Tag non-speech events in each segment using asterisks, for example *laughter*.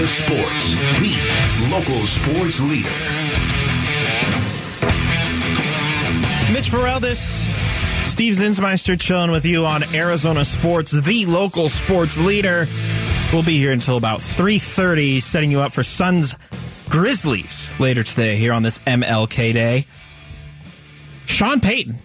Arizona Sports, the local sports leader. Mitch Vareldzis, Steve Zinsmeister chilling with you on Arizona Sports, the local sports leader. We'll be here until about 3.30, setting you up for Suns Grizzlies later today here on this MLK Day. Sean Payton.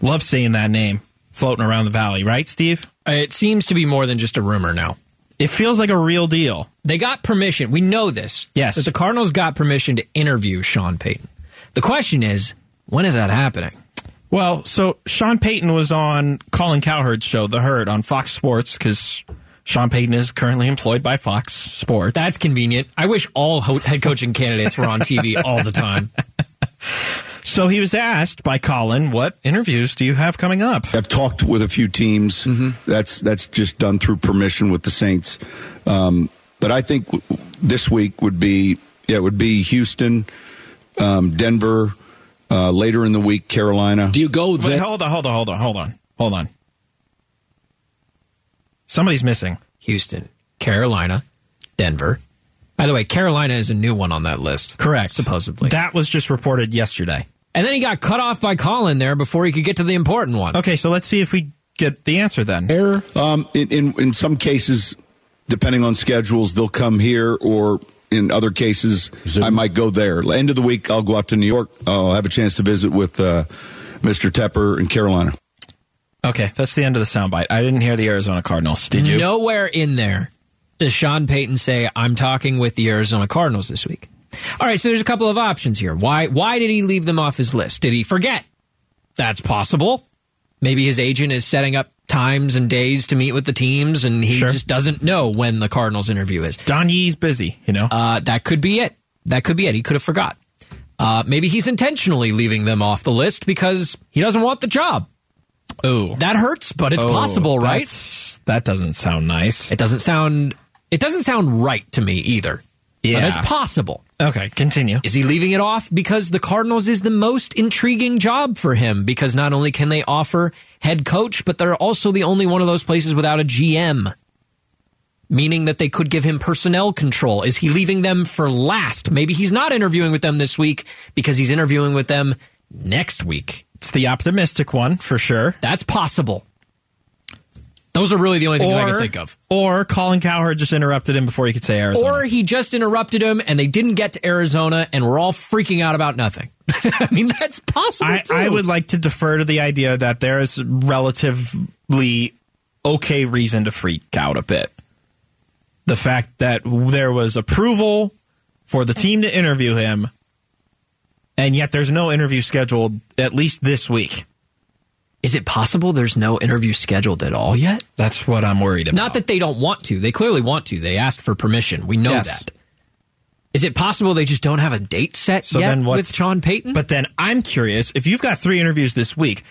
Love seeing that name floating around the valley, right, Steve? It seems to be more than just a rumor now. It feels like a real deal. They got permission. We know this. Yes. That the Cardinals got permission to interview Sean Payton. The question is, when is that happening? Well, so Sean Payton was on Colin Cowherd's show, The Herd, on Fox Sports, because Sean Payton is currently employed by Fox Sports. That's convenient. I wish all ho- head coaching candidates were on TV all the time. *laughs* So he was asked by Colin, "What interviews do you have coming up?" I've talked with a few teams. Mm-hmm. That's that's just done through permission with the Saints. Um, but I think this week would be yeah, it would be Houston, um, Denver. Uh, later in the week, Carolina. Do you go Wait, there? hold on, hold on, hold on, hold on, hold on. Somebody's missing. Houston, Carolina, Denver. By the way, Carolina is a new one on that list. Correct. Supposedly. That was just reported yesterday. and then he got cut off by Colin there before he could get to the important one. Okay, so let's see if we get the answer then. Error? Um, in, in in some cases, depending on schedules, they'll come here, or in other cases, I might go there. End of the week, I'll go out to New York. I'll have a chance to visit with uh, Mr. Tepper in Carolina. Okay, that's the end of the soundbite. I didn't hear the Arizona Cardinals. Did you? Nowhere in there does Sean Payton say, I'm talking with the Arizona Cardinals this week. All right, so there's a couple of options here. Why why did he leave them off his list? Did he forget? That's possible. Maybe his agent is setting up times and days to meet with the teams and he Sure. just doesn't know when the Cardinals interview is. Don Yee's busy, you know. Uh, that could be it. That could be it. He could have forgot. Uh, maybe he's intentionally leaving them off the list because he doesn't want the job. oh, That hurts, but it's possible, right? That doesn't sound nice. It doesn't sound it doesn't sound right to me either. Yeah. But it's possible. Okay, continue. Is he leaving it off because the Cardinals is the most intriguing job for him? Because not only can they offer head coach, but they're also the only one of those places without a GM. Meaning that they could give him personnel control. Is he leaving them for last? Maybe he's not interviewing with them this week because he's interviewing with them next week. It's the optimistic one for sure. That's possible. Those are really the only things I can think of. Or Colin Cowherd just interrupted him before he could say Arizona. Or he just interrupted him and they didn't get to Arizona and we're all freaking out about nothing. *laughs* I mean, that's possible I, too. I would like to defer to the idea that there is relatively okay reason to freak out a bit. The fact that there was approval for the team to interview him, and yet there's no interview scheduled at least this week. Is it possible there's no interview scheduled at all yet? That's what I'm worried about. Not that they don't want to. They clearly want to. They asked for permission. We know Yes. that. Is it possible they just don't have a date set So yet with Sean Payton? But then I'm curious if you've got three interviews this week.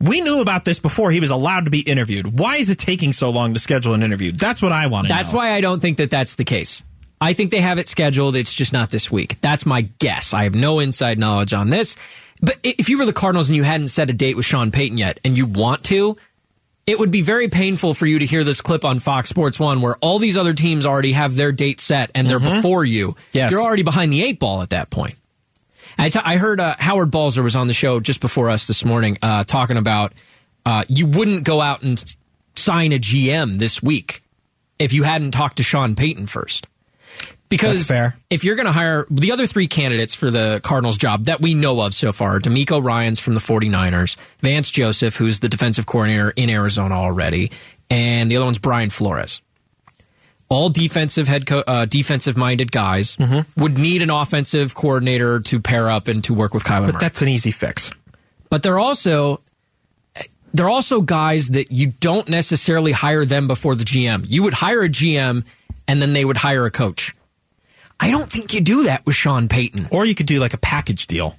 We knew about this before he was allowed to be interviewed. Why is it taking so long to schedule an interview? That's what I want to know. That's why I don't think that that's the case. I think they have it scheduled. It's just not this week. That's my guess. I have no inside knowledge on this. But if you were the Cardinals and you hadn't set a date with Sean Payton yet and you want to, it would be very painful for you to hear this clip on Fox Sports 1 where all these other teams already have their date set and they're before you. Yes. You're already behind the eight ball at that point. I t- I heard uh, Howard Balzer was on the show just before us this morning uh, talking about uh, you wouldn't go out and sign a GM this week if you hadn't talked to Sean Payton first. Because if you're going to hire the other three candidates for the Cardinals job that we know of so far, DeMeco Ryans from the 49ers, Vance Joseph, who's the defensive coordinator in Arizona already, and the other one's Brian Flores. All defensive head co- uh, defensive minded guys Mm-hmm. would need an offensive coordinator to pair up and to work with Kyler Murray But that's an easy fix. but they're also they're also guys that you don't necessarily hire them before the GM. You would hire a GM and then they would hire a coach. I don't think you do that with Sean Payton. Or you could do like a package deal.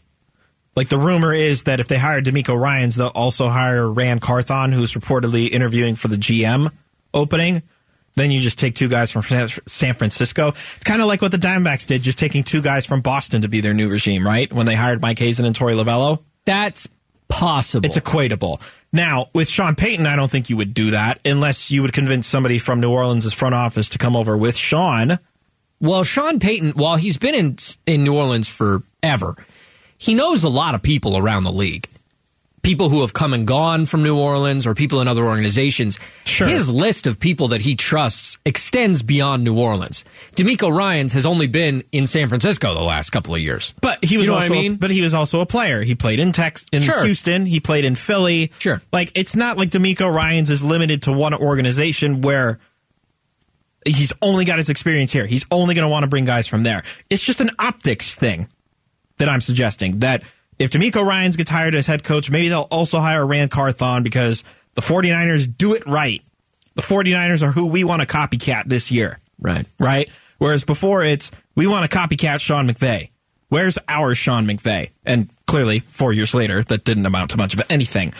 Like the rumor is that if they hire DeMeco Ryans, they'll also hire Ran Carthon, who's reportedly interviewing for the GM opening. Then you just take two guys from San Francisco. It's kind of like what the Diamondbacks did, just taking two guys from Boston to be their new regime, right? When they hired Mike Hazen and Torey Lovullo. That's possible. It's equatable. Now, with Sean Payton, I don't think you would do that unless you would convince somebody from New Orleans' front office to come over with Sean Well, Sean Payton, while he's been in in New Orleans forever, he knows a lot of people around the league. People who have come and gone from New Orleans or people in other organizations. Sure. His list of people that he trusts extends beyond New Orleans. DeMeco Ryans has only been in San Francisco the last couple of years. But he was You know also I mean? but he was also a player. He played in Tex in Sure. Houston, he played in Philly. Sure. Like it's not like DeMeco Ryans is limited to one organization where he's only got his experience here. He's only going to want to bring guys from there. It's just an optics thing that I'm suggesting that if DeMeco Ryans gets hired as head coach, maybe they'll also hire Ran Carthon because the 49ers do it right. The 49ers are who we want to copycat this year Right. right? Whereas before it's we want to copycat Sean McVay. Where's our Sean McVay? And clearly, four years later, that didn't amount to much of anything.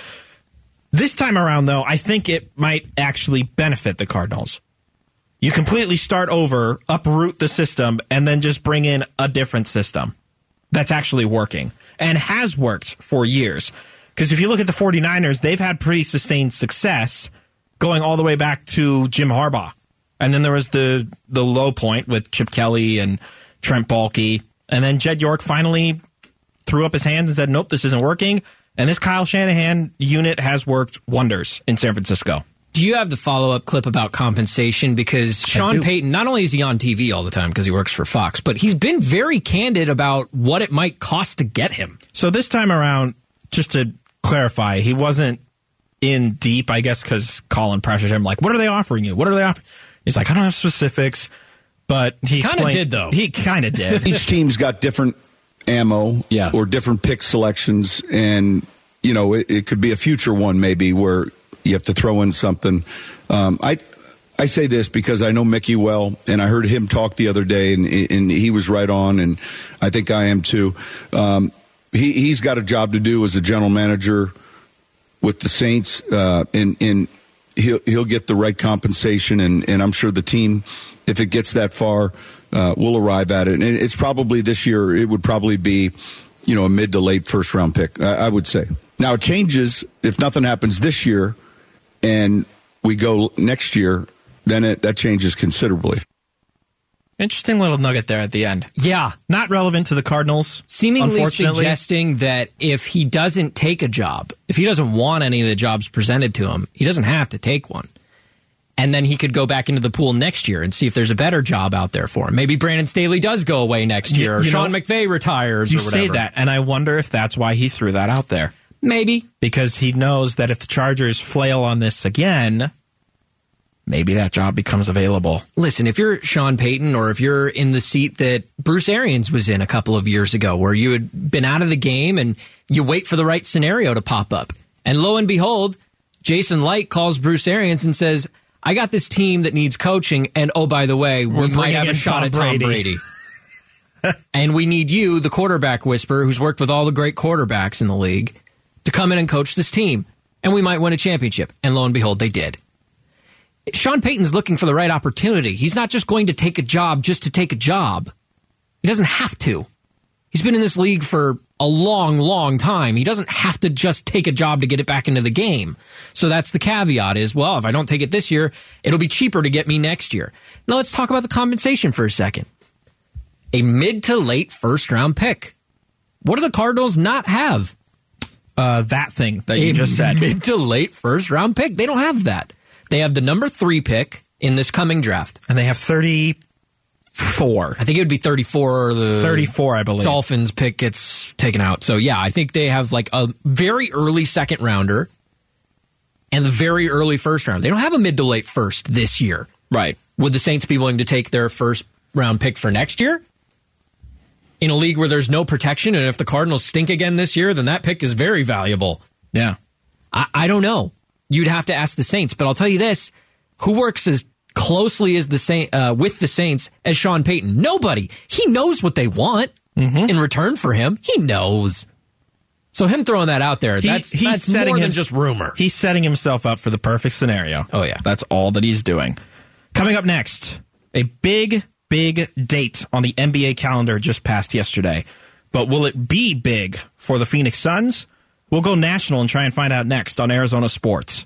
This time around, though, I think it might actually benefit the Cardinals. You completely start over, uproot the system, and then just bring in a different system that's actually working and has worked for years. Because if you look at the 49ers, they've had pretty sustained success going all the way back to Jim Harbaugh. And then there was the the low point with Chip Kelly and Trent Baalke. And then Jed York finally threw up his hands and said, Nope, this isn't working. And this Kyle Shanahan unit has worked wonders in San Francisco. Do you have the follow up clip about compensation? Because Sean. Payton, not only is he on TV all the time because he works for Fox, but he's been very candid about what it might cost to get him. So this time around, just to clarify, he wasn't in deep, I guess, because Colin pressured him. Like, what are they offering you? What are they offering? He's like, I don't have specifics, but he Kinda did, though. He kind of *laughs* did. Each team's got different ammo Yeah. or different pick selections. And, you know, it, it could be a future one maybe where you have to throw in something. Um, I, I say this because I know Mickey well, and I heard him talk the other day, and, and he was right on, and I think I am too. Um, he, he's got a job to do as a general manager with the Saints, uh, and, and he'll he'll get the right compensation, and, and I'm sure the team, if it gets that far, uh, will arrive at it. And it's probably this year. It would probably be, you know, a mid to late first round pick. I, would say. Now it changes if nothing happens this year, and we go next year. Then it that changes considerably. Interesting little nugget there at the end. Yeah. Not relevant to the Cardinals. Seemingly suggesting that if he doesn't take a job, if he doesn't want any of the jobs presented to him, he doesn't have to take one. And then he could go back into the pool next year and see if there's a better job out there for him. Maybe Brandon Staley does go away next year, or you Sean know, McVay retires, You or whatever. say that, and I wonder if that's why he threw that out there. Maybe. Because he knows that if the Chargers flail on this again, maybe that job becomes available. Listen, if you're Sean Payton or if you're in the seat that Bruce Arians was in a couple of years ago, where you had been out of the game and you wait for the right scenario to pop up. And lo and behold, Jason Licht calls Bruce Arians and says, I got this team that needs coaching. And oh, by the way, we We're might have a shot Tom at Tom Brady." Brady. *laughs* and we need you, the quarterback whisperer, who's worked with all the great quarterbacks in the league, to come in and coach this team. And we might win a championship. And lo and behold, they did. Sean Payton's looking for the right opportunity. He's not just going to take a job just to take a job. He doesn't have to. He's been in this league for a long, long time. He doesn't have to just take a job to get it back into the game. So that's the caveat is, well, if I don't take it this year, it'll be cheaper to get me next year. Now let's talk about the compensation for a second. A mid to late first round pick. What do the Cardinals not have? Uh, that thing that you a just said. *laughs* mid to late first round pick. They don't have that. They have the number three pick in this coming draft. And they have 34. I think it would be 34 or the 34, I believe. Dolphins pick gets taken out. So yeah, I think they have like a very early second rounder and the very early first round. They don't have a mid to late first this year. Right. Would the Saints be willing to take their first round pick for next year? In a league where there's no protection, and if the Cardinals stink again this year, then that pick is very valuable. Yeah. I, I don't know. You'd have to ask the Saints, but I'll tell you this: who works as closely as the Saint uh, with the Saints as Sean Payton? Nobody. He knows what they want in return for him. He knows. So him throwing that out there, He- that's he's that's setting more than him- just rumor. He's setting himself up for the perfect scenario. Oh, yeah. That's all that he's doing. Coming up next, a big, big date on the NBA calendar just passed yesterday. But will it be big for the Phoenix Suns? We'll go national and try and find out next on Arizona Sports.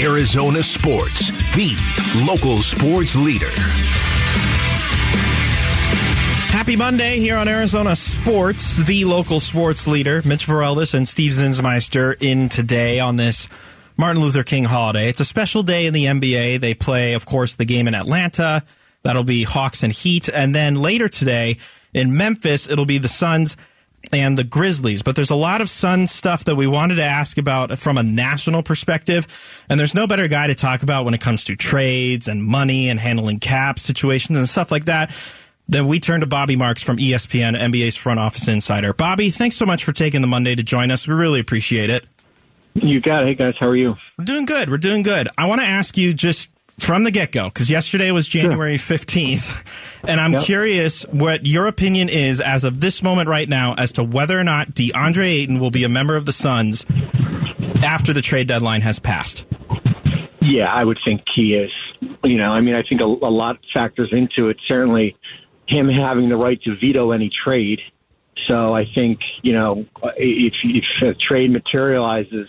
Arizona Sports, the local sports leader. Happy Monday here on Arizona Sports, the local sports leader. Mitch Vareldzis and Steve Zinsmeister in today on this Martin Luther King holiday. It's a special day in the NBA. They play, of course, the game in Atlanta. That'll be Hawks and Heat. And then later today in Memphis, it'll be the Suns and the Grizzlies. But there's a lot of Suns stuff that we wanted to ask about from a national perspective. And there's no better guy to talk about when it comes to trades and money and handling cap situations and stuff like that then we turn to Bobby Marks from ESPN, NBA's front office insider. Bobby, thanks so much for taking the Monday to join us. We really appreciate it. You got it. Hey, guys, how are you? We're doing good. We're doing good. I want to ask you just from the get go, because yesterday was January sure. 15th, *laughs* and I'm yep. curious what your opinion is as of this moment right now as to whether or not DeAndre Ayton will be a member of the Suns after the trade deadline has passed. Yeah, I would think he is. You know, I mean, I think a, a lot factors into it. Certainly, him having the right to veto any trade. So I think you know if, if a trade materializes,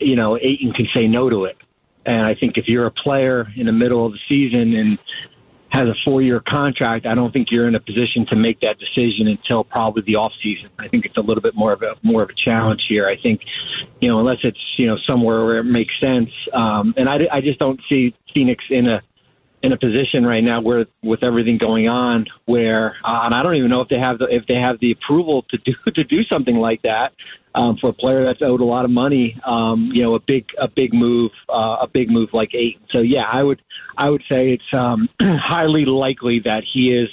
you know Ayton can say no to it. And I think if you're a player in the middle of the season and has a four year contract, I don't think you're in a position to make that decision until probably the off season. I think it's a little bit more of a more of a challenge here. I think, you know, unless it's you know somewhere where it makes sense. Um, and I, I just don't see Phoenix in a in a position right now where with everything going on where uh, and I don't even know if they have the if they have the approval to do *laughs* to do something like that um, for a player that's owed a lot of money um, you know a big a big move uh, a big move like eight so yeah I would I would say it's um, *clears throat* highly likely that he is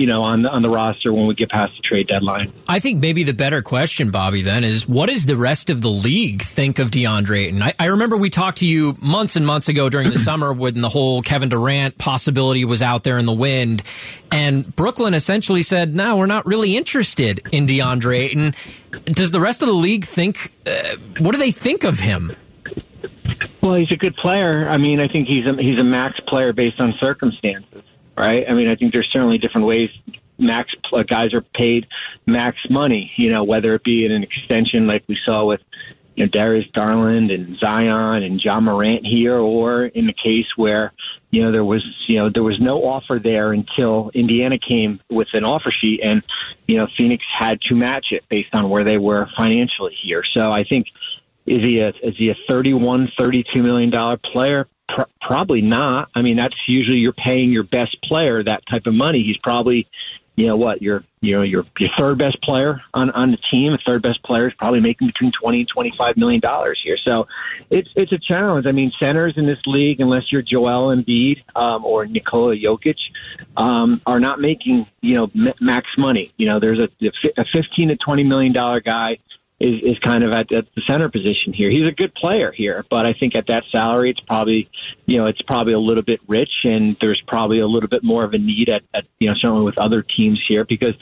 you know, on the, on the roster when we get past the trade deadline. I think maybe the better question, Bobby, then is what does the rest of the league think of DeAndre Ayton? I, I remember we talked to you months and months ago during the *clears throat* summer when the whole Kevin Durant possibility was out there in the wind, and Brooklyn essentially said, "No, we're not really interested in DeAndre Ayton." Does the rest of the league think? Uh, what do they think of him? Well, he's a good player. I mean, I think he's a, he's a max player based on circumstances right? I mean, I think there's certainly different ways max uh, guys are paid max money, you know, whether it be in an extension like we saw with you know Darius Garland and Zion and Ja Morant here, or in the case where you know there was you know there was no offer there until Indiana came with an offer sheet, and you know Phoenix had to match it based on where they were financially here. So I think is he a is he a 31 32 million dollar player probably not. I mean, that's usually you're paying your best player that type of money. He's probably, you know, what your you know your your third best player on on the team. A third best player is probably making between twenty and twenty five million dollars here. So it's it's a challenge. I mean, centers in this league, unless you're Joel Embiid um, or Nikola Jokic, um, are not making you know m- max money. You know, there's a, a fifteen to twenty million dollar guy is, is kind of at, at the center position here. He's a good player here, but I think at that salary, it's probably, you know, it's probably a little bit rich, and there's probably a little bit more of a need at, at you know, certainly with other teams here because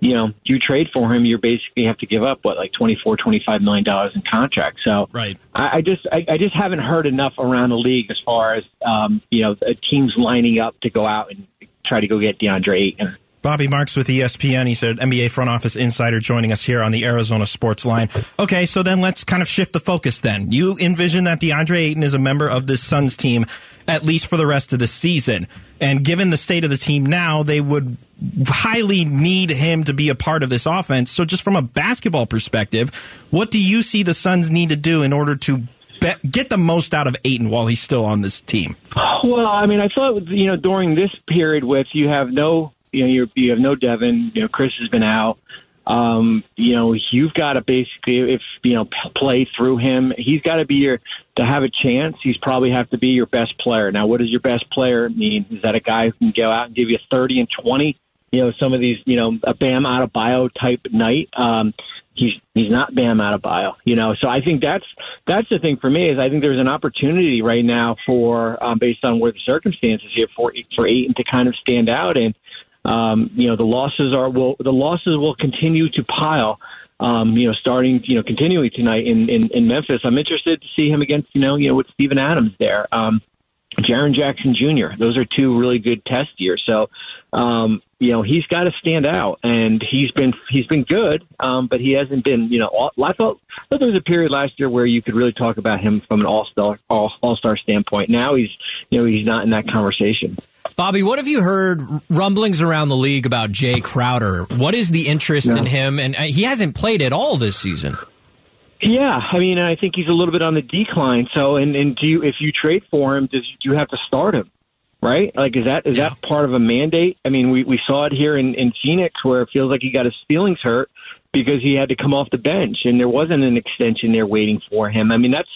you know, you trade for him, you basically have to give up what like twenty four, twenty five million dollars in contract. So, right, I, I just, I, I, just haven't heard enough around the league as far as, um, you know, teams lining up to go out and try to go get DeAndre Ayton. Bobby Marks with ESPN. He said NBA front office insider joining us here on the Arizona Sports Line. Okay, so then let's kind of shift the focus then. You envision that DeAndre Ayton is a member of this Suns team at least for the rest of the season. And given the state of the team now, they would highly need him to be a part of this offense. So just from a basketball perspective, what do you see the Suns need to do in order to get the most out of Ayton while he's still on this team? Well, I mean, I thought you know during this period with you have no you know, you're, you have no Devin. You know, Chris has been out. Um, you know, you've got to basically, if you know, play through him. He's got to be your to have a chance. He's probably have to be your best player. Now, what does your best player mean? Is that a guy who can go out and give you thirty and twenty? You know, some of these, you know, a Bam Adebayo type night. Um, he's he's not Bam Adebayo, you know. So I think that's that's the thing for me is I think there's an opportunity right now for um, based on where the circumstances here for for Ayton to kind of stand out and um, you know the losses are will the losses will continue to pile. Um, you know, starting you know continuing tonight in, in in Memphis. I'm interested to see him against you know you know with Steven Adams there. Um, Jaren Jackson Jr. Those are two really good test years. So, um, you know, he's got to stand out, and he's been he's been good, um, but he hasn't been. You know, I thought, I thought there was a period last year where you could really talk about him from an all star all star standpoint. Now he's you know he's not in that conversation. Bobby, what have you heard rumblings around the league about Jae Crowder? What is the interest in him? And uh, he hasn't played at all this season. Yeah, I mean, I think he's a little bit on the decline. So, and and do you, if you trade for him, does do you have to start him? Right? Like, is that is Yeah. that part of a mandate? I mean, we we saw it here in in Phoenix where it feels like he got his feelings hurt because he had to come off the bench and there wasn't an extension there waiting for him. I mean, that's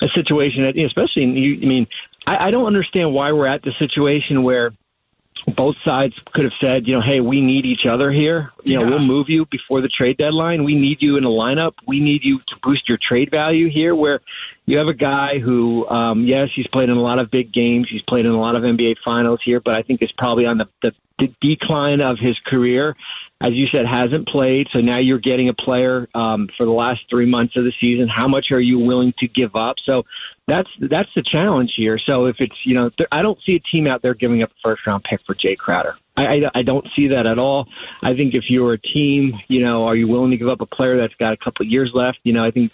a situation that, especially, in, you, I mean, I, I don't understand why we're at the situation where both sides could have said, you know, hey, we need each other here. You know, Yeah. we'll move you before the trade deadline. We need you in the lineup. We need you to boost your trade value here. Where you have a guy who, um, yes, he's played in a lot of big games. He's played in a lot of NBA finals here, but I think is probably on the, the, the decline of his career. As you said, hasn't played. So now you're getting a player um, for the last three months of the season. How much are you willing to give up? So that's that's the challenge here. So if it's you know, I don't see a team out there giving up a first round pick for Jae Crowder. I, I, I don't see that at all. I think if you're a team, you know, are you willing to give up a player that's got a couple of years left? You know, I think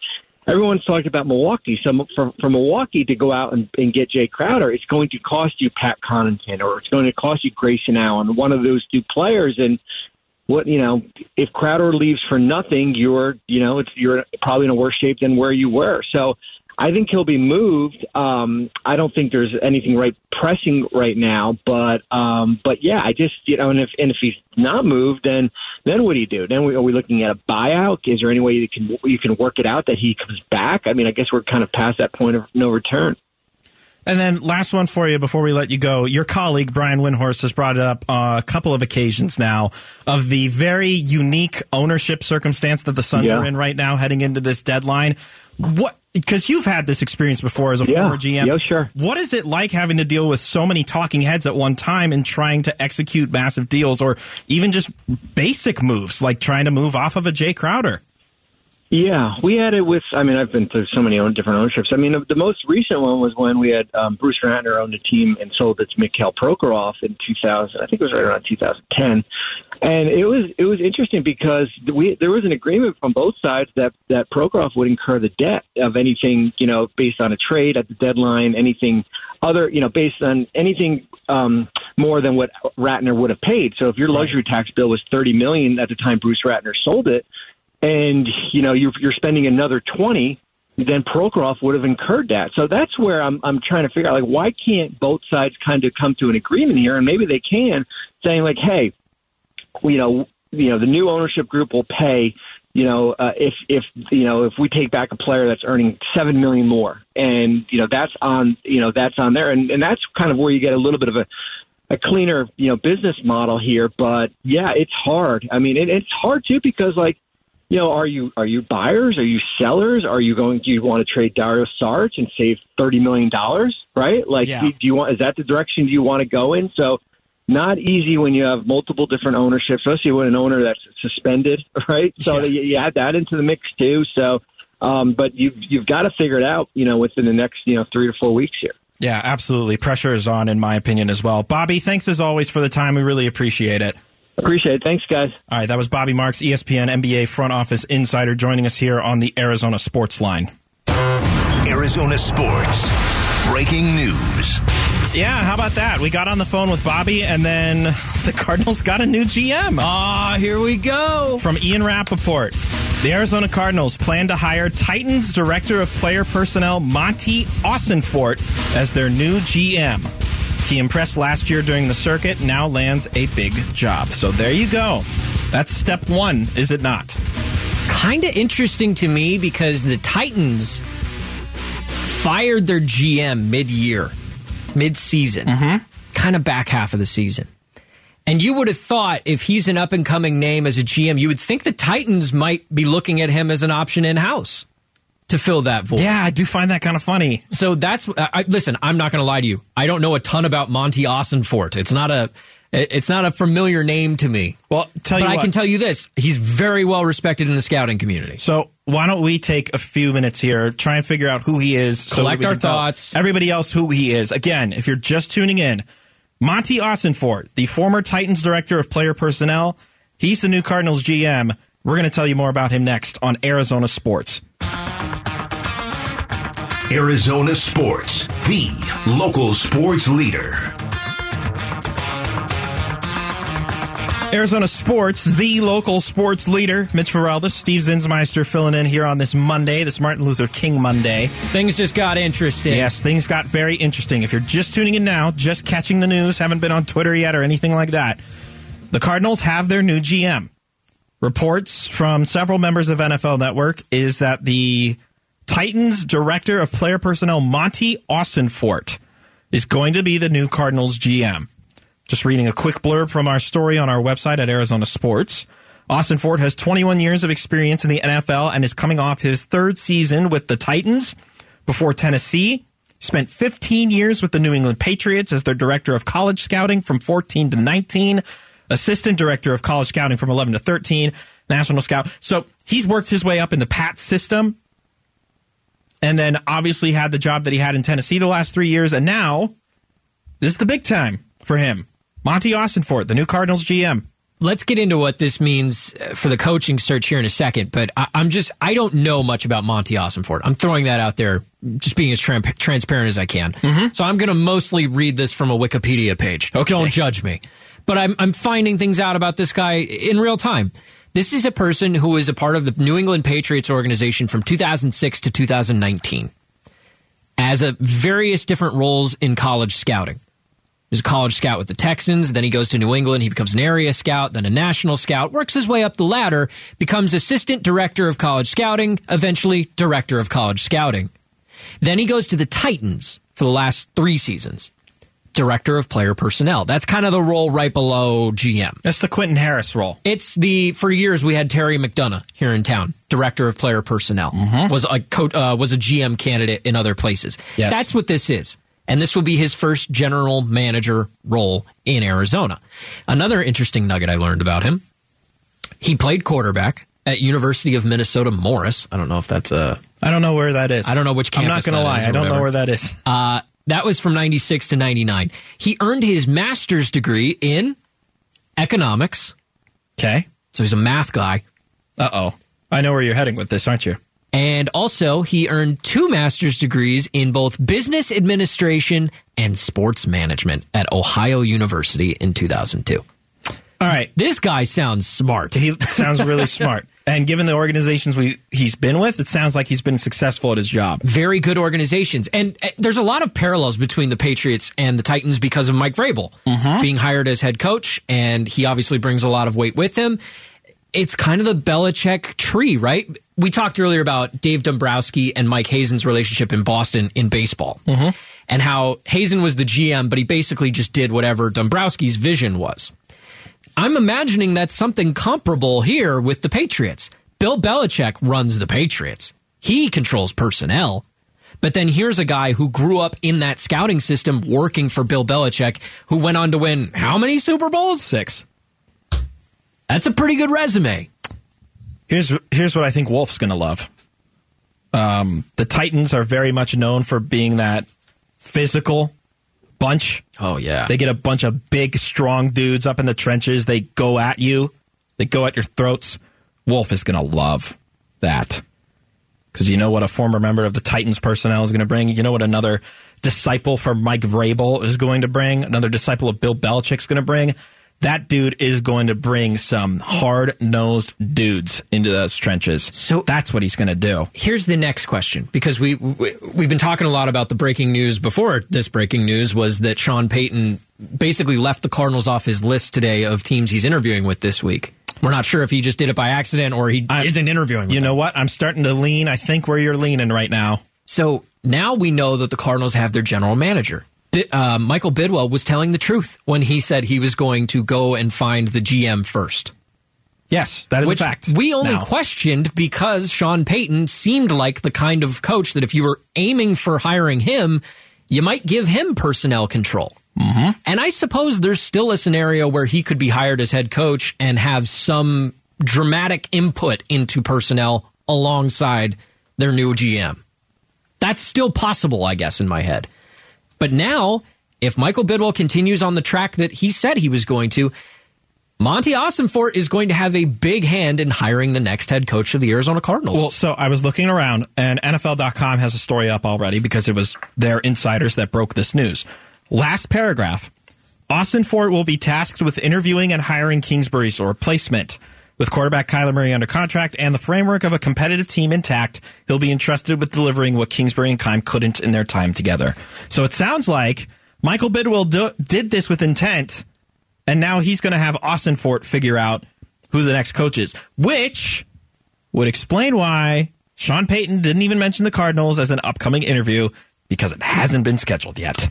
everyone's talked about Milwaukee. So for, for Milwaukee to go out and, and get Jae Crowder, it's going to cost you Pat Connaughton or it's going to cost you Grayson Allen, one of those two players. And what you know, if Crowder leaves for nothing, you're you know, it's you're probably in a worse shape than where you were. So I think he'll be moved. Um, I don't think there's anything right pressing right now, but um, but yeah, I just you know, and if and if he's not moved, then then what do you do? Then we, are we looking at a buyout? Is there any way you can you can work it out that he comes back? I mean, I guess we're kind of past that point of no return. And then last one for you before we let you go. Your colleague Brian Windhorst has brought it up uh, a couple of occasions now of the very unique ownership circumstance that the Suns Yeah. are in right now, heading into this deadline. What? Because you've had this experience before as a Yeah. former GM. Yeah, sure. What is it like having to deal with so many talking heads at one time and trying to execute massive deals, or even just basic moves like trying to move off of a Jae Crowder? Yeah, we had it with. I mean, I've been through so many own, different ownerships. I mean, the, the most recent one was when we had um, Bruce Ratner owned the team and sold it to Mikhail Prokhorov in 2000. I think it was right around 2010, and it was it was interesting because we there was an agreement from both sides that that Prokhorov would incur the debt of anything you know based on a trade at the deadline, anything other you know based on anything um, more than what Ratner would have paid. So if your luxury tax bill was 30 million at the time Bruce Ratner sold it and you know you're you're spending another twenty, then Prokhorov would have incurred that. So that's where I'm I'm trying to figure out like why can't both sides kind of come to an agreement here, and maybe they can, saying like, hey, you know, you know, the new ownership group will pay. You know, uh, if if you know if we take back a player that's earning seven million more, and you know that's on you know that's on there, and and that's kind of where you get a little bit of a a cleaner you know business model here. But yeah, it's hard. I mean, it, it's hard too because like you know, are you are you buyers? Are you sellers? Are you going? Do you want to trade Dario Saric and save thirty million dollars? Right? Like, Yeah. do, do you want? Is that the direction you want to go in? So, not easy when you have multiple different ownerships, especially when an owner that's suspended, *laughs* right? So Yeah. you, you add that into the mix too. So, um, but you've you've got to figure it out, you know, within the next you know three to four weeks here. Yeah, absolutely. Pressure is on, in my opinion, as well. Bobby, thanks as always for the time. We really appreciate it. Appreciate it. Thanks, guys. All right, that was Bobby Marks, ESPN NBA front office insider, joining us here on the Arizona Sports Line. Arizona Sports. Breaking news. Yeah, how about that? We got on the phone with Bobby, and then the Cardinals got a new GM. Ah, here we go. From Ian Rapoport. The Arizona Cardinals plan to hire Titans Director of Player Personnel Monti Ossenfort as their new GM. He impressed last year during the circuit, now lands a big job. So there you go. That's step one, is it not? Kind of interesting to me because the Titans fired their GM mid year, mid season, mm-hmm. kind of back half of the season. And you would have thought if he's an up and coming name as a GM, you would think the Titans might be looking at him as an option in house to fill that void. Yeah, I do find that kind of funny. So that's I, listen. I'm not going to lie to you. I don't know a ton about Monti Ossenfort. It's not a It's not a familiar name to me. Well, tell you but I what. can tell you this: he's very well respected in the scouting community. So why don't we take a few minutes here, try and figure out who he is, Collect we our thoughts. Everybody else, who he is. Again, if you're just tuning in, Monti Ossenfort, the former Titans director of player personnel, he's the new Cardinals GM. We're going to tell you more about him next on Arizona Sports. Arizona Sports, the local sports leader. Arizona Sports, the local sports leader. Mitch Vareldzis, Steve Zinsmeister filling in here on this Monday, this Martin Luther King Monday. Things just got interesting. Yes, things got very interesting. If you're just tuning in now, just catching the news, haven't been on Twitter yet or anything like that, the Cardinals have their new GM. Reports from several members of NFL Network is that the Titans director of player personnel, Monti Ossenfort, is going to be the new Cardinals GM. Just reading a quick blurb from our story on our website at Arizona Sports. Ossenfort has 21 years of experience in the NFL and is coming off his third season with the Titans before Tennessee. Spent 15 years with the New England Patriots as their director of college scouting from 14 to 19, assistant director of college scouting from 11 to 13, national scout. So he's worked his way up in the PAT system and then obviously had the job that he had in Tennessee the last three years. And now this is the big time for him. Monti Ossenfort, the new Cardinals GM. Let's get into what this means uh, for the coaching search here in a second, but I, I'm just, I don't know much about Monti Ossenfort. I'm throwing that out there, just being as tran- transparent as I can. So I'm going to mostly read this from a Wikipedia page. Okay. Don't judge me. But I'm, I'm finding things out about this guy in real time. This is a person who was a part of the New England Patriots organization from 2006 to 2019 as a various different roles in college scouting. He's a college scout with the Texans. Then he goes to New England. He becomes an area scout, then a national scout, works his way up the ladder, becomes assistant director of college scouting, eventually director of college scouting. Then he goes to the Titans for the last three seasons, director of player personnel. That's kind of the role right below GM. That's the Quentin Harris role. It's the for years we had Terry McDonough here in town, director of player personnel, was a co- uh, was a GM candidate in other places. Yes. That's what this is, and this will be his first general manager role in Arizona. Another interesting nugget I learned about him: he played quarterback at University of Minnesota Morris. I don't know if that's a I don't know where that is. I don't know which I'm not going to lie. I don't know where that is. uh, that was from 96 to 99. He earned his master's degree in economics. Okay. So he's a math guy. Uh oh. I know where you're heading with this, aren't you? And also, he earned two master's degrees in both business administration and sports management at Ohio University in 2002. All right. This guy sounds smart. He sounds really *laughs* smart. And given the organizations we he's been with, it sounds like he's been successful at his job. Very good organizations. And uh, there's a lot of parallels between the Patriots and the Titans because of Mike Vrabel being hired as head coach, and he obviously brings a lot of weight with him. It's kind of the Belichick tree, right? We talked earlier about Dave Dombrowski and Mike Hazen's relationship in Boston in baseball, and how Hazen was the GM, but he basically just did whatever Dombrowski's vision was. I'm imagining that's something comparable here with the Patriots. Bill Belichick runs the Patriots. He controls personnel. But then here's a guy who grew up in that scouting system working for Bill Belichick, who went on to win how many Super Bowls? Six. That's a pretty good resume. Here's here's what I think Wolf's going to love. Um, the Titans are very much known for being that physical bunch. Oh, yeah. They get a bunch of big, strong dudes up in the trenches. They go at you. They go at your throats. Wolf is going to love that. Because you know what a former member of the Titans personnel is going to bring? You know what another disciple for Mike Vrabel is going to bring? Another disciple of Bill Belichick's going to bring? That dude is going to bring some hard nosed dudes into those trenches. So- that's what he's going to do. Here's the next question because we, we we've been talking a lot about the breaking news before this breaking news was that Sean Payton basically left the Cardinals off his list today of teams he's interviewing with this week. We're not sure if he just did it by accident or he I- isn't interviewing. With You them. know what? I'm starting to lean. I think where you're leaning right now. So now we know that the Cardinals have their general manager. Uh, Michael Bidwill was telling the truth when he said he was going to go and find the GM first. Yes, that is Which a fact. we only Now, questioned because Sean Payton seemed like the kind of coach that if you were aiming for hiring him, you might give him personnel control. Mm-hmm. And I suppose there's still a scenario where he could be hired as head coach and have some dramatic input into personnel alongside their new GM. That's still possible, I guess, in my head. But now, if Michael Bidwill continues on the track that he said he was going to, Monti Ossenfort is going to have a big hand in hiring the next head coach of the Arizona Cardinals. Well, so I was looking around, and NFL.com has a story up already because it was their insiders that broke this news. Last paragraph Ossenfort will be tasked with interviewing and hiring Kingsbury's replacement. With quarterback Kyler Murray under contract and the framework of a competitive team intact, he'll be entrusted with delivering what Kingsbury and Keim couldn't in their time together. So it sounds like Michael Bidwill do, did this with intent and now he's going to have Ossenfort figure out who the next coach is, which would explain why Sean Payton didn't even mention the Cardinals as an upcoming interview because it hasn't been scheduled yet.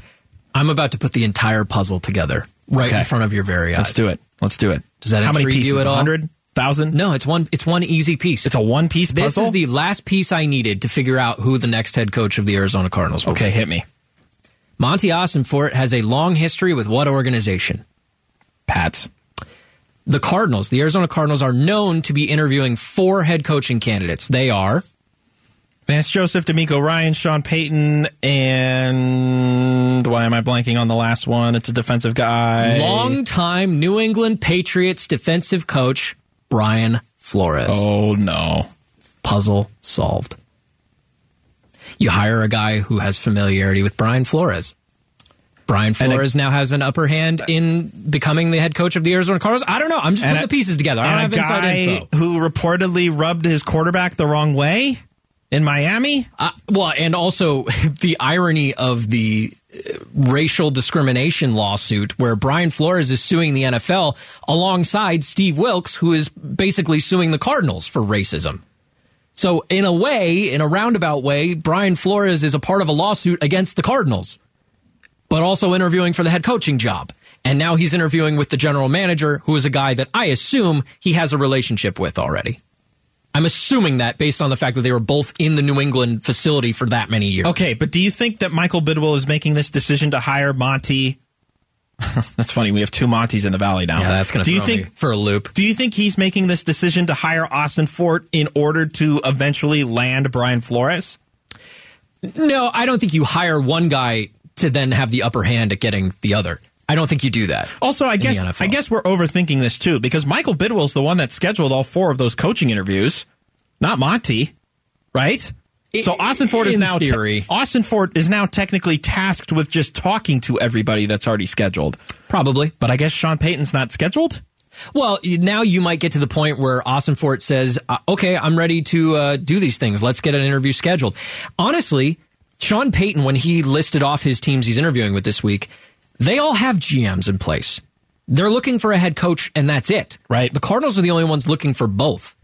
I'm about to put the entire puzzle together right okay. in front of your very eyes. Let's do it. Let's do it. Does that How many pieces? you at all? Hundred thousand? No, it's one. It's one easy piece. It's a one piece puzzle. This is the last piece I needed to figure out who the next head coach of the Arizona Cardinals. Will okay, be. hit me. Monti Ossenfort has a long history with what organization? Pats. The Cardinals, the Arizona Cardinals, are known to be interviewing four head coaching candidates. They are Vance Joseph, DeMeco Ryan, Sean Payton, and why am I blanking on the last one? It's a defensive guy. Longtime New England Patriots defensive coach Brian Flores. Oh no. Puzzle solved. You hire a guy who has familiarity with Brian Flores. Brian Flores now has an upper hand in becoming the head coach of the Arizona Cardinals. I don't know. I'm just putting a, the pieces together. I don't have inside info. Who reportedly rubbed his quarterback the wrong way in Miami? Uh, well, and also *laughs* the irony of the racial discrimination lawsuit where Brian Flores is suing the NFL alongside Steve Wilks, who is basically suing the Cardinals for racism. So, in a way, in a roundabout way, Brian Flores is a part of a lawsuit against the Cardinals but also interviewing for the head coaching job. And now he's interviewing with the general manager, who is a guy that I assume he has a relationship with already. I'm assuming that based on the fact that they were both in the New England facility for that many years. Okay, but do you think that Michael Bidwill is making this decision to hire Monti? *laughs* that's funny. We have two Monties in the valley now. Yeah, that's going to throw think, me for a loop. Do you think he's making this decision to hire Ossenfort in order to eventually land Brian Flores? No, I don't think you hire one guy to then have the upper hand at getting the other. I don't think you do that. Also, I guess I guess we're overthinking this too because Michael Bidwill's the one that scheduled all four of those coaching interviews, not Monti, right? So Ossenfort is now. Te- Ossenfort is now technically tasked with just talking to everybody that's already scheduled. Probably, but I guess Sean Payton's not scheduled. Well, now you might get to the point where Ossenfort says, uh, "Okay, I'm ready to uh, do these things. Let's get an interview scheduled." Honestly, Sean Payton, when he listed off his teams he's interviewing with this week, they all have GMs in place. They're looking for a head coach, and that's it. Right. The Cardinals are the only ones looking for both.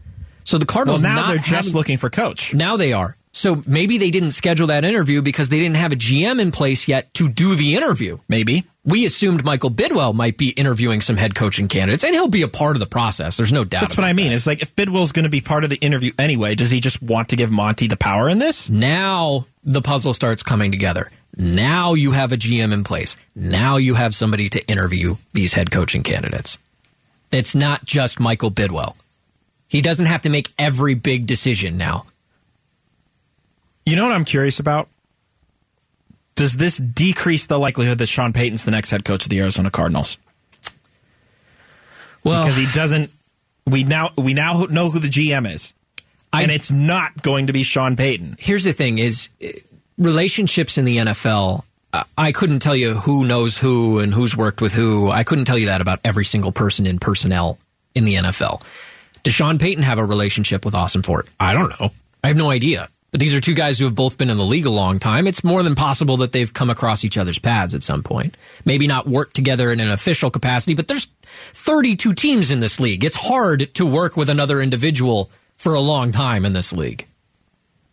So the Cardinals well, now they're having, just looking for coach. Now they are. So maybe they didn't schedule that interview because they didn't have a GM in place yet to do the interview. Maybe. We assumed Michael Bidwill might be interviewing some head coaching candidates, and he'll be a part of the process. There's no doubt. That's what I mean. That. It's like if Bidwill's going to be part of the interview anyway, does he just want to give Monti the power in this? Now the puzzle starts coming together. Now you have a GM in place. Now you have somebody to interview these head coaching candidates. It's not just Michael Bidwill. He doesn't have to make every big decision now. You know what I'm curious about? Does this decrease the likelihood that Sean Payton's the next head coach of the Arizona Cardinals? Well, because he doesn't. We now we now know who the GM is, I, and it's not going to be Sean Payton. Here's the thing: is relationships in the NFL. I couldn't tell you who knows who and who's worked with who. I couldn't tell you that about every single person in personnel in the NFL. Does Sean Payton have a relationship with Ossenfort? I don't know. I have no idea. But these are two guys who have both been in the league a long time. It's more than possible that they've come across each other's paths at some point. Maybe not work together in an official capacity, but there's 32 teams in this league. It's hard to work with another individual for a long time in this league.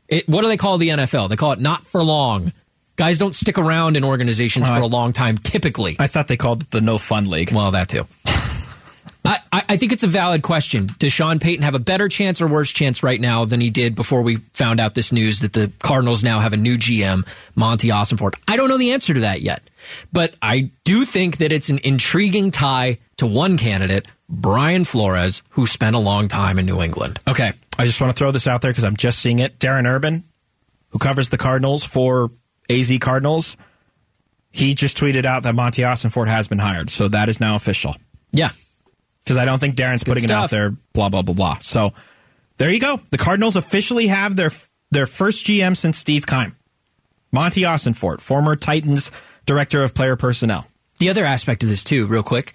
It, what do they call the NFL? They call it not for long. Guys don't stick around in organizations for a long time typically. I thought they called it the no fun league. Well, that too. I, I think it's a valid question. Does Sean Payton have a better chance or worse chance right now than he did before we found out this news that the Cardinals now have a new GM, Monti Ossenfort? I don't know the answer to that yet, but I do think that it's an intriguing tie to one candidate, Brian Flores, who spent a long time in New England. Okay, I just want to throw this out there because I'm just seeing it. Darren Urban, who covers the Cardinals for AZ Cardinals, he just tweeted out that Monti Ossenfort has been hired, so that is now official. Yeah, because I don't think Darren's putting it out there. Blah blah blah blah. So there you go. The Cardinals officially have their their first GM since Steve Keim, Monti Ossenfort, former Titans director of player personnel. The other aspect of this too, real quick.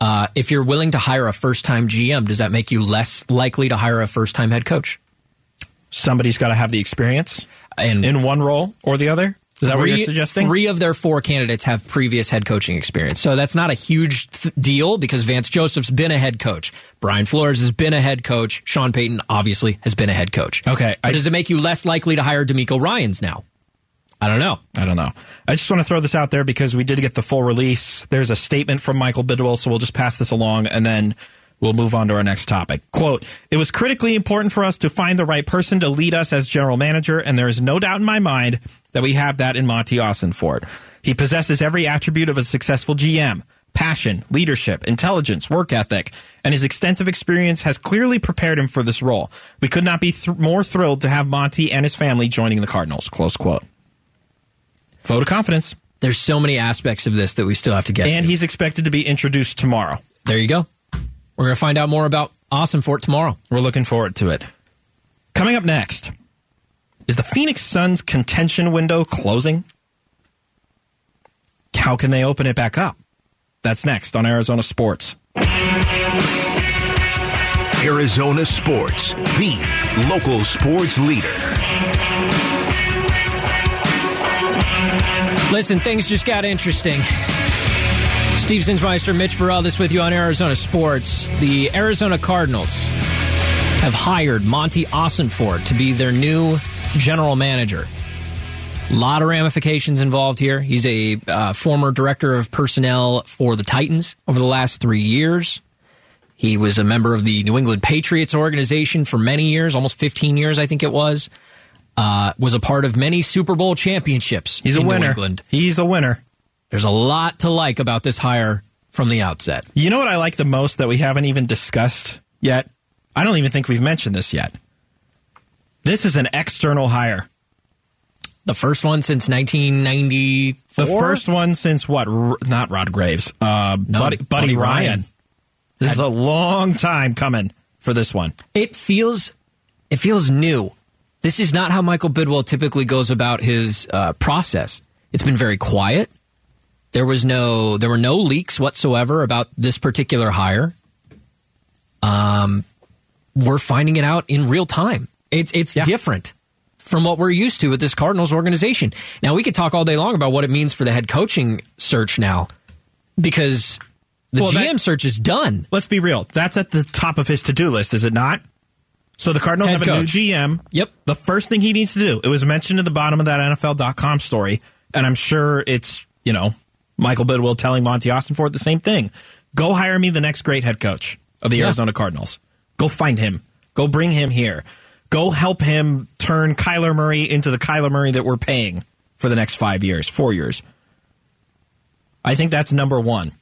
Uh, if you're willing to hire a first time GM, does that make you less likely to hire a first time head coach? Somebody's got to have the experience and in one role or the other. Is that three, what you're suggesting? Three of their four candidates have previous head coaching experience. So that's not a huge th- deal because Vance Joseph's been a head coach. Brian Flores has been a head coach. Sean Payton obviously has been a head coach. Okay. I, does it make you less likely to hire DeMeco Ryans now? I don't know. I don't know. I just want to throw this out there because we did get the full release. There's a statement from Michael Bidwill, so we'll just pass this along and then we'll move on to our next topic. Quote, it was critically important for us to find the right person to lead us as general manager, and there is no doubt in my mind that we have that in Monti Ossenfort. He possesses every attribute of a successful GM. Passion, leadership, intelligence, work ethic, and his extensive experience has clearly prepared him for this role. We could not be th- more thrilled to have Monti and his family joining the Cardinals. Close quote. Vote of confidence. There's so many aspects of this that we still have to get And to. he's expected to be introduced tomorrow. There you go. We're going to find out more about Ossenfort tomorrow. We're looking forward to it. Coming up next, is the Phoenix Suns contention window closing? How can they open it back up? That's next on Arizona Sports. Arizona Sports, the local sports leader. Listen, things just got interesting. Steve Zinsmeister, Mitch Vareldzis with you on Arizona Sports. The Arizona Cardinals have hired Monti Ossenfort to be their new general manager. A lot of ramifications involved here. He's a uh, former director of personnel for the Titans over the last three years. He was a member of the New England Patriots organization for many years, almost 15 years, I think it was. Uh, was a part of many Super Bowl championships. He's a winner. He's a winner. There's a lot to like about this hire from the outset. You know what I like the most that we haven't even discussed yet? I don't even think we've mentioned this yet. This is an external hire. The first one since 1994. The first one since what? R- not Rod Graves. Uh, No, Buddy, Buddy, Buddy Ryan. Ryan. This is a long time coming for this one. It feels, it feels new. This is not how Michael Bidwill typically goes about his uh, process. It's been very quiet. There was no, there were no leaks whatsoever about this particular hire. Um, we're finding it out in real time. It's it's Yeah. different from what we're used to with this Cardinals organization. Now we could talk all day long about what it means for the head coaching search now, because the Well, that- GM search is done. Let's be real. That's at the top of his to do list, is it not? So the Cardinals Head have a new. GM. Yep. The first thing he needs to do, it was mentioned at the bottom of that NFL.com story, and I'm sure it's, you know, Michael Bidwill telling Monti Ossenfort the same thing. Go hire me the next great head coach of the Yeah. Arizona Cardinals. Go find him. Go bring him here. Go help him turn Kyler Murray into the Kyler Murray that we're paying for the next five years, four years. I think that's number one.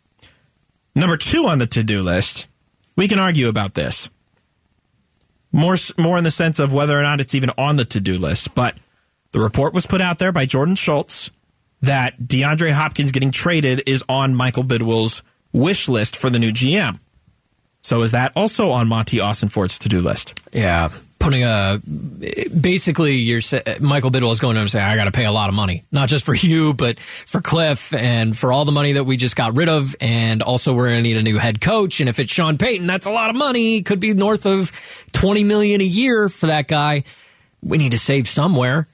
Number two on the to do list, we can argue about this. More, more in the sense of whether or not it's even on the to do list. But the report was put out there by Jordan Schultz that DeAndre Hopkins getting traded is on Michael Bidwill's wish list for the new GM. So is that also on Monti Ossenfort's to do list? Yeah, putting a basically you're sa- Michael Bidwill is going to him and saying I got to pay a lot of money, not just for you, but for Kliff and for all the money that we just got rid of, and also we're going to need a new head coach. And if it's Sean Payton, that's a lot of money. Could be north of twenty million a year for that guy. We need to save somewhere.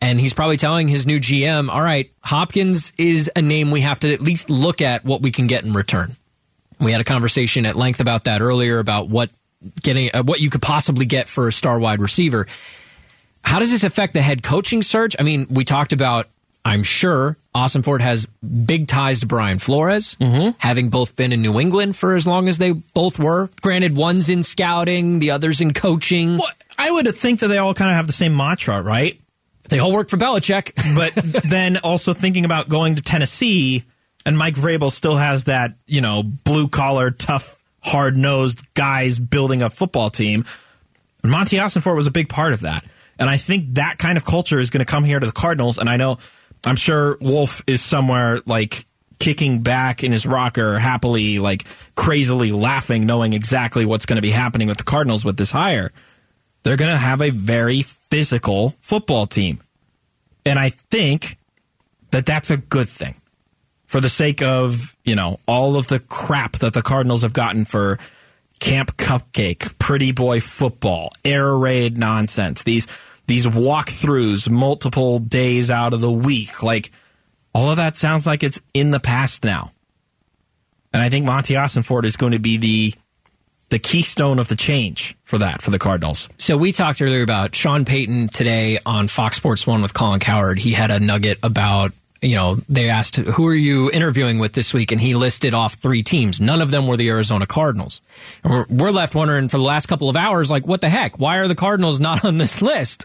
And he's probably telling his new GM, all right, Hopkins is a name we have to at least look at what we can get in return. We had a conversation at length about that earlier about what getting uh, what you could possibly get for a star wide receiver. How does this affect the head coaching search? I mean, we talked about I'm sure Ossenfort has big ties to Brian Flores, Mm-hmm. having both been in New England for as long as they both were. Granted, one's in scouting, the other's in coaching. Well, I would think that they all kind of have the same mantra, right? They all work for Belichick. *laughs* But then also thinking about going to Tennessee, and Mike Vrabel still has that, you know, blue collar, tough, hard nosed guys building a football team. And Monti Ossenfort was a big part of that. And I think that kind of culture is going to come here to the Cardinals. And I know, I'm sure Wolf is somewhere like kicking back in his rocker, happily, like crazily laughing, knowing exactly what's going to be happening with the Cardinals with this hire. They're going to have a very physical football team. And I think that that's a good thing for the sake of, you know, all of the crap that the Cardinals have gotten for Camp Cupcake, Pretty Boy Football, air raid nonsense, these these walkthroughs multiple days out of the week. Like all of that sounds like it's in the past now. And I think Monty Ford is going to be the the keystone of the change for that for the Cardinals. So we talked earlier about Sean Payton today on Fox Sports One with Colin Cowherd. He had a nugget about you know they asked who are you interviewing with this week, and he listed off three teams. None of them were the Arizona Cardinals. And we're, we're left wondering for the last couple of hours, like what the heck? Why are the Cardinals not *laughs* on this list?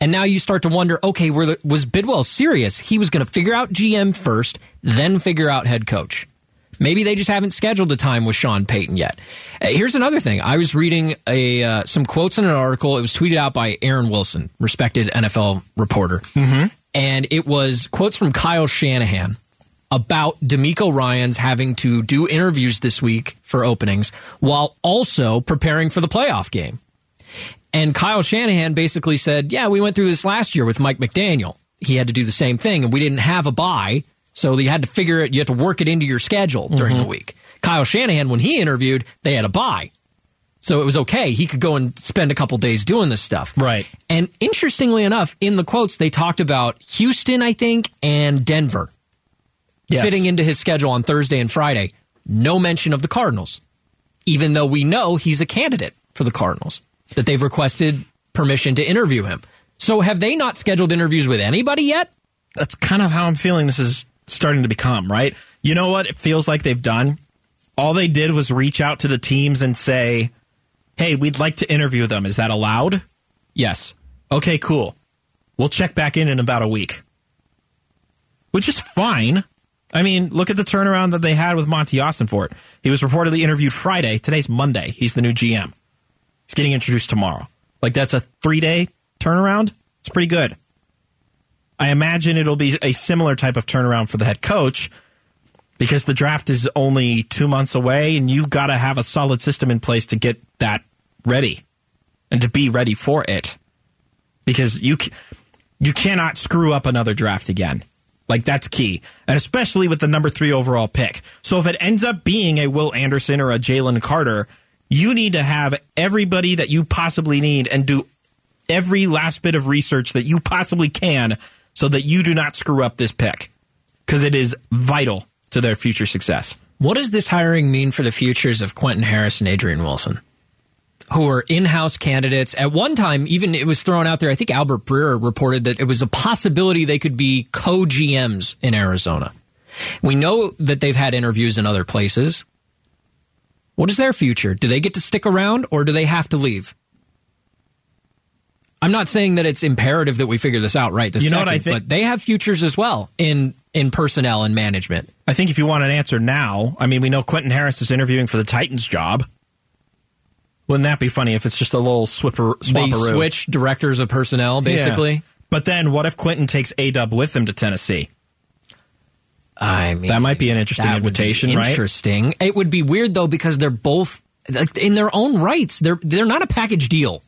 And now you start to wonder, okay, the, was Bidwill serious? He was going to figure out GM first, then figure out head coach. Maybe they just haven't scheduled a time with Sean Payton yet. Uh, Here's another thing. I was reading a uh, some quotes in an article. It was tweeted out by Aaron Wilson, respected NFL reporter, and it was quotes from Kyle Shanahan about DeMeco Ryans having to do interviews this week for openings while also preparing for the playoff game. And Kyle Shanahan basically said, "Yeah, we went through this last year with Mike McDaniel. He had to do the same thing, and we didn't have a bye, so you had to figure it. You had to work it into your schedule during the mm-hmm. week." Kyle Shanahan, when he interviewed, they had a bye, so it was okay. He could go and spend a couple days doing this stuff. Right. And interestingly enough, in the quotes, they talked about Houston, I think, and Denver Yes. fitting into his schedule on Thursday and Friday. No mention of the Cardinals, even though we know he's a candidate for the Cardinals, that they've requested permission to interview him. So have they not scheduled interviews with anybody yet? that's kind of how I'm feeling this is starting to become, right? You know what it feels like they've done? All they did was reach out to the teams and say, hey, we'd like to interview them. Is that allowed? Yes. Okay, cool. We'll check back in in about a week. Which is fine. I mean, look at the turnaround that they had with Monti Ossenfort. He was reportedly interviewed Friday. Today's Monday. He's the new GM. He's getting introduced tomorrow. Like, that's a three day turnaround. It's pretty good. I imagine it'll be a similar type of turnaround for the head coach because the draft is only two months away and you've got to have a solid system in place to get that ready and to be ready for it because you you cannot screw up another draft again. Like that's key, and especially with the number three overall pick. So if it ends up being a Will Anderson or a Jalen Carter, you need to have everybody that you possibly need and do every last bit of research that you possibly can so that you do not screw up this pick because it is vital to their future success. What does this hiring mean for the futures of Quentin Harris and Adrian Wilson? Who are in house candidates. At one time, even it was thrown out there. I think Albert Breer reported that it was a possibility they could be co GMs in Arizona. We know that they've had interviews in other places. What is their future? Do they get to stick around or do they have to leave? I'm not saying that it's imperative that we figure this out right this You know second, what I think? but they have futures as well in in personnel and management. I think if you want an answer now, I mean, we know Quentin Harris is interviewing for the Titans job. Wouldn't that be funny if it's just a little swipper, They switch directors of personnel, basically. Yeah. But then what if Quentin takes A Dub with him to Tennessee? I mean, That might be an interesting that would be invitation, right? Interesting. It would be weird though because they're both like, in their own rights. They're they're not a package deal.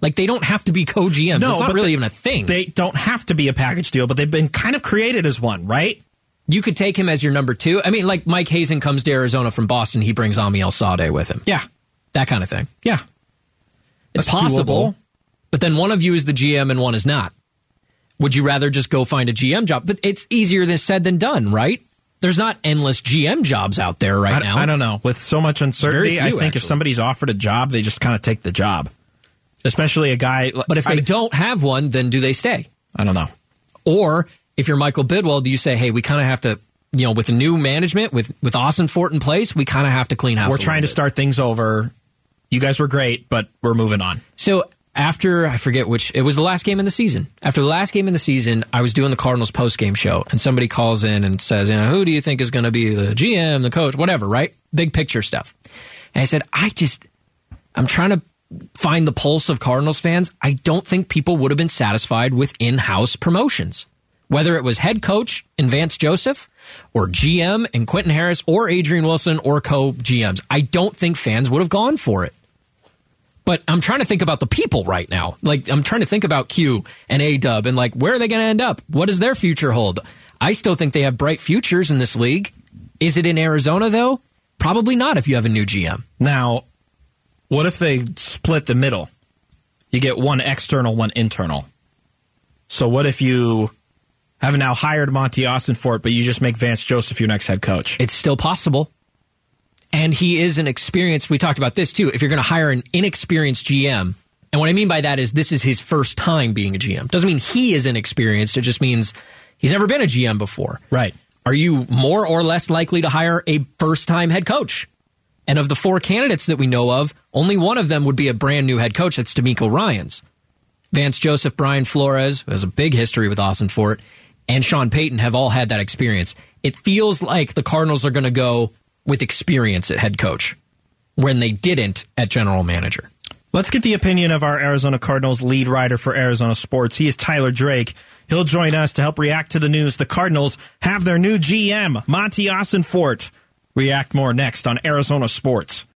Like they don't have to be co-GMs. No, it's not really they- even a thing. They don't have to be a package deal, but they've been kind of created as one, right? you could take him as your number two. I mean, like Mike Hazen comes to Arizona from Boston, he brings Amiel Sawdaye with him. Yeah. That kind of thing. Yeah. It's That's possible, doable. but then one of you is the GM and one is not. Would you rather just go find a GM job? But it's easier than said than done, right? There's not endless GM jobs out there right I, now. I don't know. With so much uncertainty, Very I few, think if somebody's offered a job, they just kind of take the job. Especially a guy. But if they I, don't have one, then do they stay? I don't know. Or if you're Michael Bidwill, do you say, hey, we kind of have to, you know, with the new management, with with Ossenfort in place, we kind of have to clean house. We're trying to bit. start things over. You guys were great, but we're moving on. So after I forget which it was the last game in the season. After the last game in the season, I was doing the Cardinals post game show, and somebody calls in and says, "You know, who do you think is going to be the GM, the coach, whatever?" Right? Big picture stuff. And I said, I just, I'm trying to find the pulse of Cardinals fans. I don't think people would have been satisfied with in house promotions. Whether it was head coach in Vance Joseph or GM and Quentin Harris or Adrian Wilson or co GMs, I don't think fans would have gone for it. But I'm trying to think about the people right now. Like I'm trying to think about Q and A Dub and like where are they going to end up? What does their future hold? I still think they have bright futures in this league. Is it in Arizona though? Probably not if you have a new GM. Now, what if they split the middle? You get one external, one internal. So what if you have now hired Monti Ossenfort, but you just make Vance Joseph your next head coach? It's still possible. And he is an experienced, we talked about this too. If you're going to hire an inexperienced GM, and what I mean by that is this is his first time being a GM. Doesn't mean he is inexperienced. It just means he's never been a GM before. Right. Are you more or less likely to hire a first time head coach? And of the four candidates that we know of, only one of them would be a brand new head coach. That's DeMeco Ryans. Vance Joseph, Brian Flores, who has a big history with Ossenfort, and Sean Payton have all had that experience. It feels like the Cardinals are going to go with experience at head coach when they didn't at general manager. Let's get the opinion of our Arizona Cardinals lead writer for Arizona Sports. He is Tyler Drake. He'll join us to help react to the news. The Cardinals have their new GM, Monti Ossenfort. React more next on Arizona Sports.